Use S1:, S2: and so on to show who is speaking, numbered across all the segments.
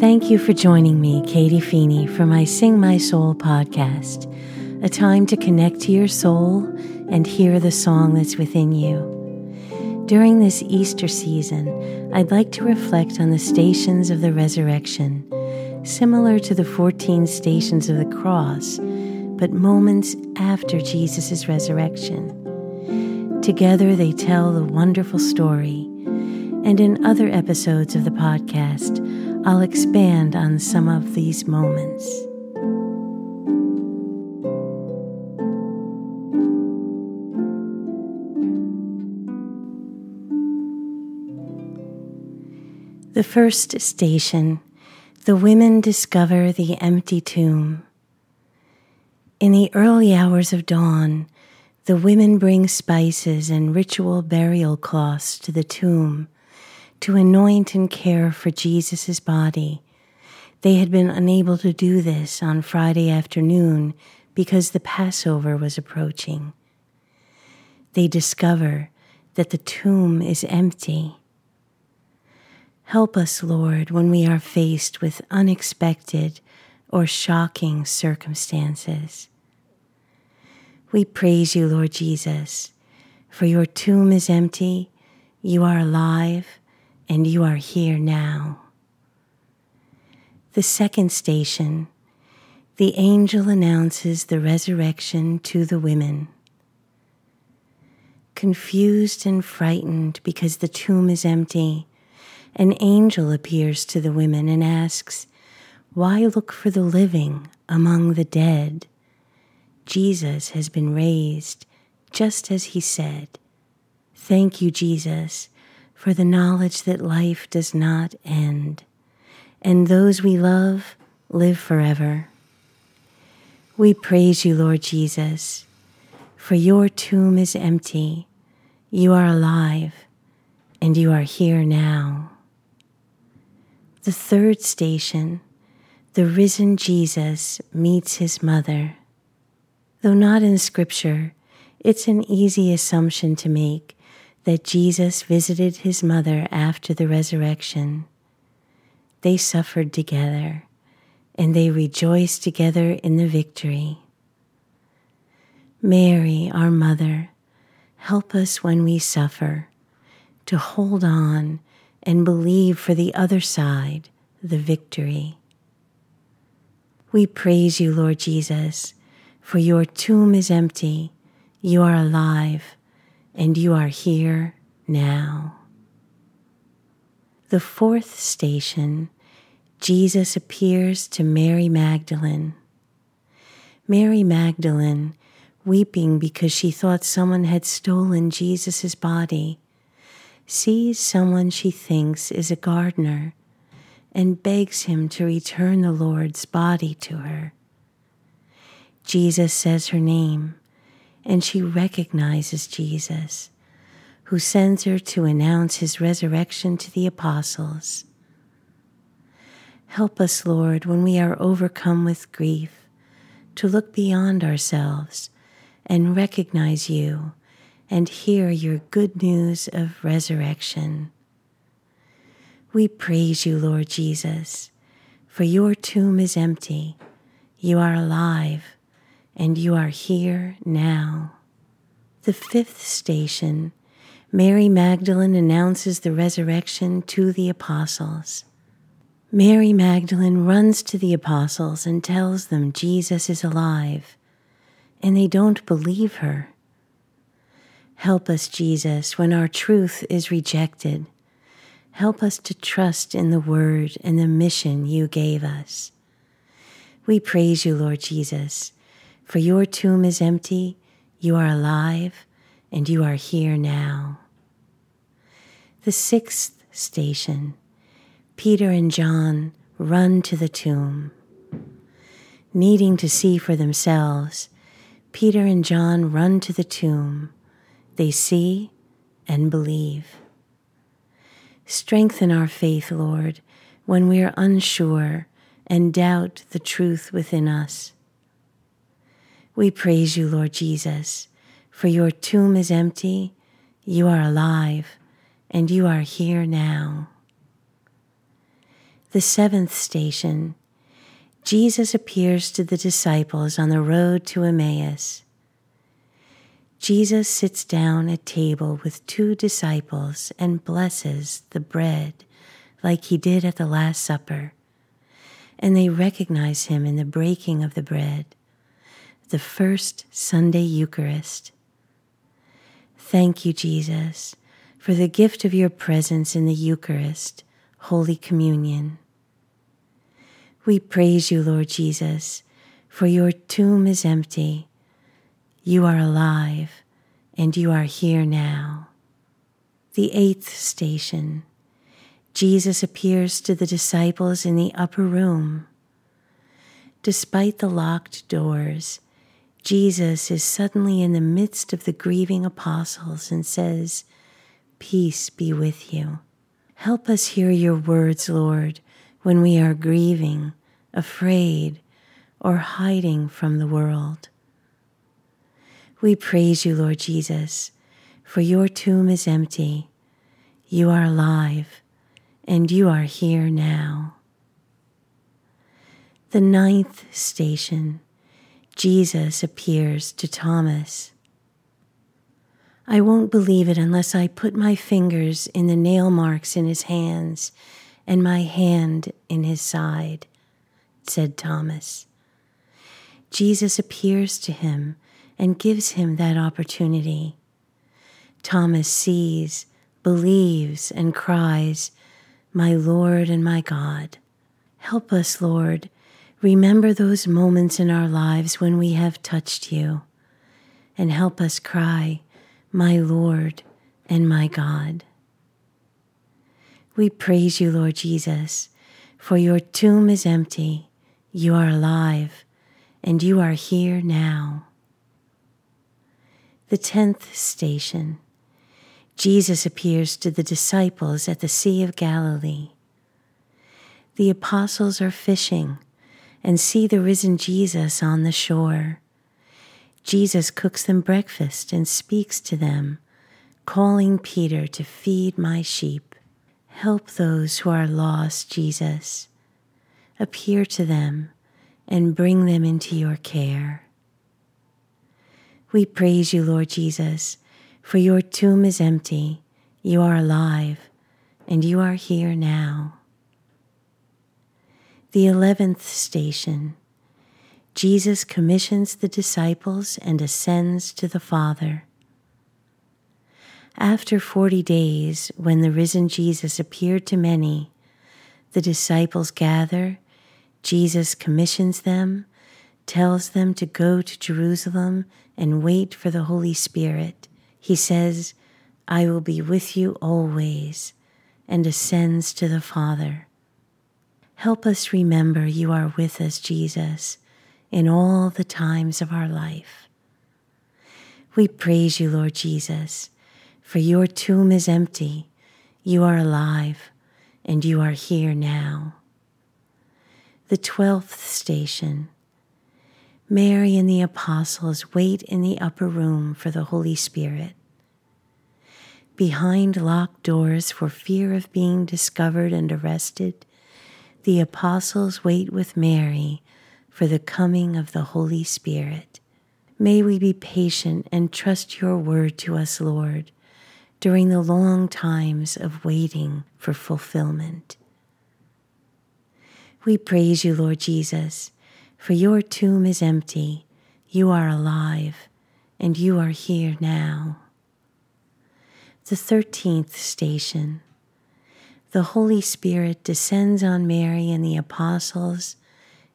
S1: Thank you for joining me, Katie Feeney, for my Sing My Soul podcast, a time to connect to your soul and hear the song that's within you. During this Easter season, I'd like to reflect on the stations of the resurrection, similar to the 14 stations of the cross, but moments after Jesus' resurrection. Together, they tell the wonderful story, and in other episodes of the podcast, I'll expand on some of these moments. The first station, the women discover the empty tomb. In the early hours of dawn, the women bring spices and ritual burial cloths to the tomb to anoint and care for Jesus' body. They had been unable to do this on Friday afternoon because the Passover was approaching. They discover that the tomb is empty. Help us, Lord, when we are faced with unexpected or shocking circumstances. We praise you, Lord Jesus, for your tomb is empty, you are alive, and you are here now. The second station, the angel announces the resurrection to the women. Confused and frightened because the tomb is empty, an angel appears to the women and asks, Why look for the living among the dead? Jesus has been raised, just as he said. Thank you, Jesus, for the knowledge that life does not end, and those we love live forever. We praise you, Lord Jesus, for your tomb is empty, you are alive, and you are here now. The third station, the risen Jesus meets his mother. Though not in Scripture, it's an easy assumption to make that Jesus visited his mother after the resurrection. They suffered together, and they rejoiced together in the victory. Mary, our mother, help us when we suffer to hold on and believe for the other side the victory. We praise you, Lord Jesus, for your tomb is empty, you are alive, and you are here now. The fourth station, Jesus appears to Mary Magdalene. Mary Magdalene, weeping because she thought someone had stolen Jesus' body, sees someone she thinks is a gardener and begs him to return the Lord's body to her. Jesus says her name, and she recognizes Jesus, who sends her to announce his resurrection to the apostles. Help us, Lord, when we are overcome with grief, to look beyond ourselves and recognize you and hear your good news of resurrection. We praise you, Lord Jesus, for your tomb is empty, you are alive, and you are here now. The fifth station, Mary Magdalene announces the resurrection to the apostles. Mary Magdalene runs to the apostles and tells them Jesus is alive, and they don't believe her. Help us, Jesus, when our truth is rejected. Help us to trust in the word and the mission you gave us. We praise you, Lord Jesus, for your tomb is empty, you are alive, and you are here now. The sixth station Peter and John run to the tomb. Needing to see for themselves, Peter and John run to the tomb they see and believe. Strengthen our faith, Lord, when we are unsure and doubt the truth within us. We praise you, Lord Jesus, for your tomb is empty, you are alive, and you are here now. The seventh station Jesus appears to the disciples on the road to Emmaus. Jesus sits down at table with two disciples and blesses the bread like he did at the Last Supper, and they recognize him in the breaking of the bread, the first Sunday Eucharist. Thank you, Jesus, for the gift of your presence in the Eucharist, Holy Communion. We praise you, Lord Jesus, for your tomb is empty. You are alive, and you are here now. The eighth station Jesus appears to the disciples in the upper room. Despite the locked doors, Jesus is suddenly in the midst of the grieving apostles and says, Peace be with you. Help us hear your words, Lord, when we are grieving, afraid, or hiding from the world. We praise you, Lord Jesus, for your tomb is empty. You are alive, and you are here now. The ninth station Jesus appears to Thomas. I won't believe it unless I put my fingers in the nail marks in his hands and my hand in his side, said Thomas. Jesus appears to him and gives him that opportunity. Thomas sees, believes, and cries, My Lord and my God. Help us, Lord, Remember those moments in our lives when we have touched you, and help us cry, My Lord and my God. We praise you, Lord Jesus, for your tomb is empty, you are alive, and you are here now. The tenth station Jesus appears to the disciples at the Sea of Galilee. The apostles are fishing and see the risen Jesus on the shore. Jesus cooks them breakfast and speaks to them, calling Peter to feed my sheep. Help those who are lost, Jesus. Appear to them and bring them into your care. We praise you, Lord Jesus, for your tomb is empty, you are alive, and you are here now. The eleventh station Jesus commissions the disciples and ascends to the Father. After forty days, when the risen Jesus appeared to many, the disciples gather, Jesus commissions them, tells them to go to Jerusalem and wait for the Holy Spirit. He says, I will be with you always, and ascends to the Father. Help us remember you are with us, Jesus, in all the times of our life. We praise you, Lord Jesus, for your tomb is empty, you are alive, and you are here now. The twelfth station. Mary and the apostles wait in the upper room for the Holy Spirit. Behind locked doors for fear of being discovered and arrested, the apostles wait with Mary for the coming of the Holy Spirit. May we be patient and trust your word to us, Lord, during the long times of waiting for fulfillment. We praise you, Lord Jesus, for your tomb is empty, you are alive, and you are here now. The thirteenth station the Holy Spirit descends on Mary and the apostles,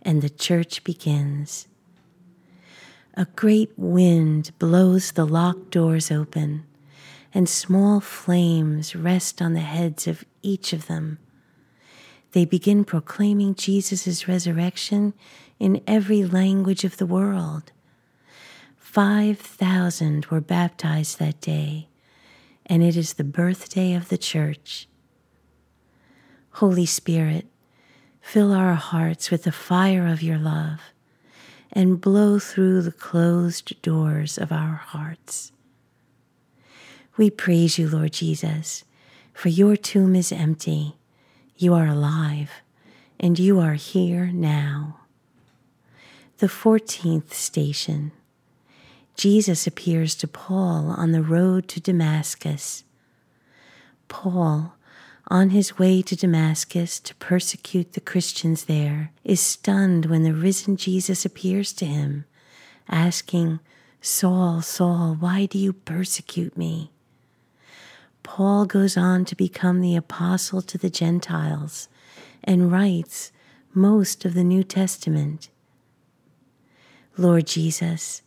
S1: and the church begins. A great wind blows the locked doors open, and small flames rest on the heads of each of them. They begin proclaiming Jesus' resurrection in every language of the world. Five thousand were baptized that day, and it is the birthday of the church. Holy Spirit, fill our hearts with the fire of your love and blow through the closed doors of our hearts. We praise you, Lord Jesus, for your tomb is empty, you are alive, and you are here now. The 14th station. Jesus appears to Paul on the road to Damascus. Paul, on his way to Damascus to persecute the Christians there, is stunned when the risen Jesus appears to him, asking, Saul, Saul, why do you persecute me? Paul goes on to become the apostle to the Gentiles and writes most of the New Testament. Lord Jesus,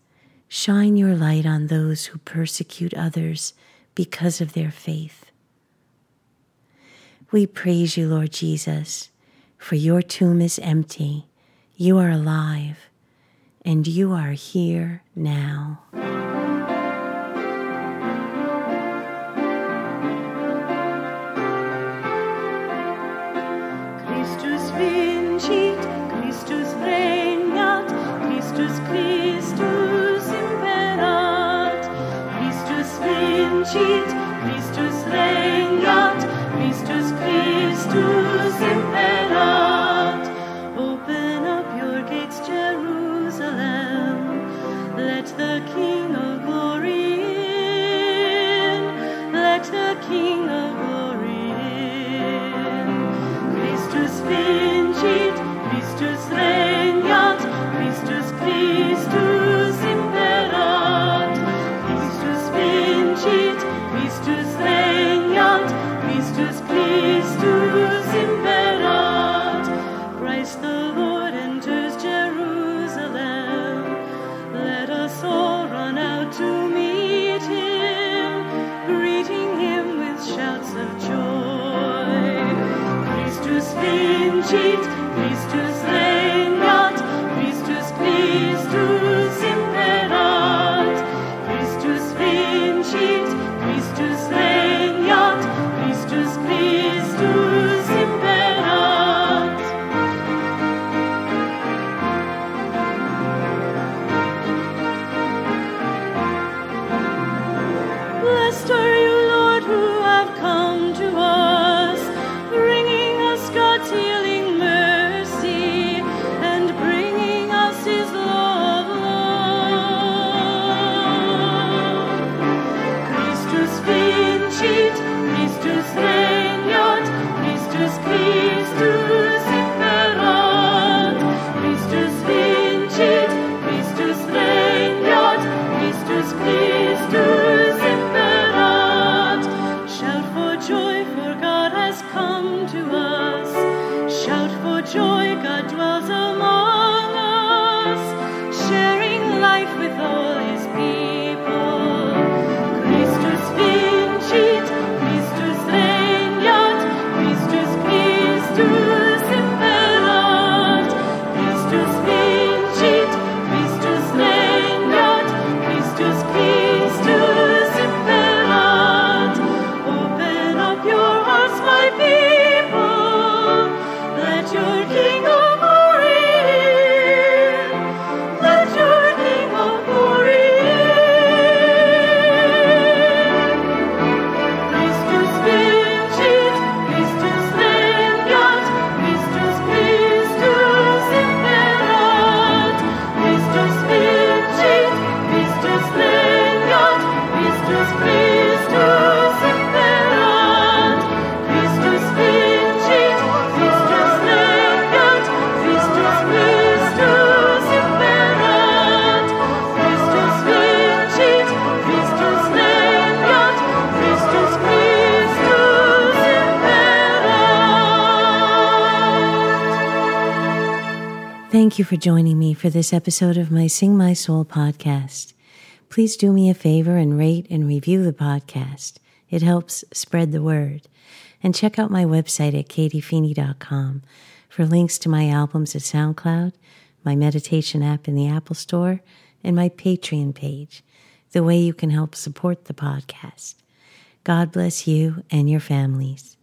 S1: shine your light on those who persecute others because of their faith. We praise you, Lord Jesus, for your tomb is empty, you are alive, and you are here now.
S2: Christus vincit, Christus regnat, Christus Christus imperat. Christus vincit, Christus regnat, Christus regnat,
S1: Thank you for joining me for this episode of my Sing My Soul podcast. Please do me a favor and rate and review the podcast. It helps spread the word. And check out my website at katiefeeney.com for links to my albums at SoundCloud, my meditation app in the Apple Store, and my Patreon page, the way you can help support the podcast. God bless you and your families.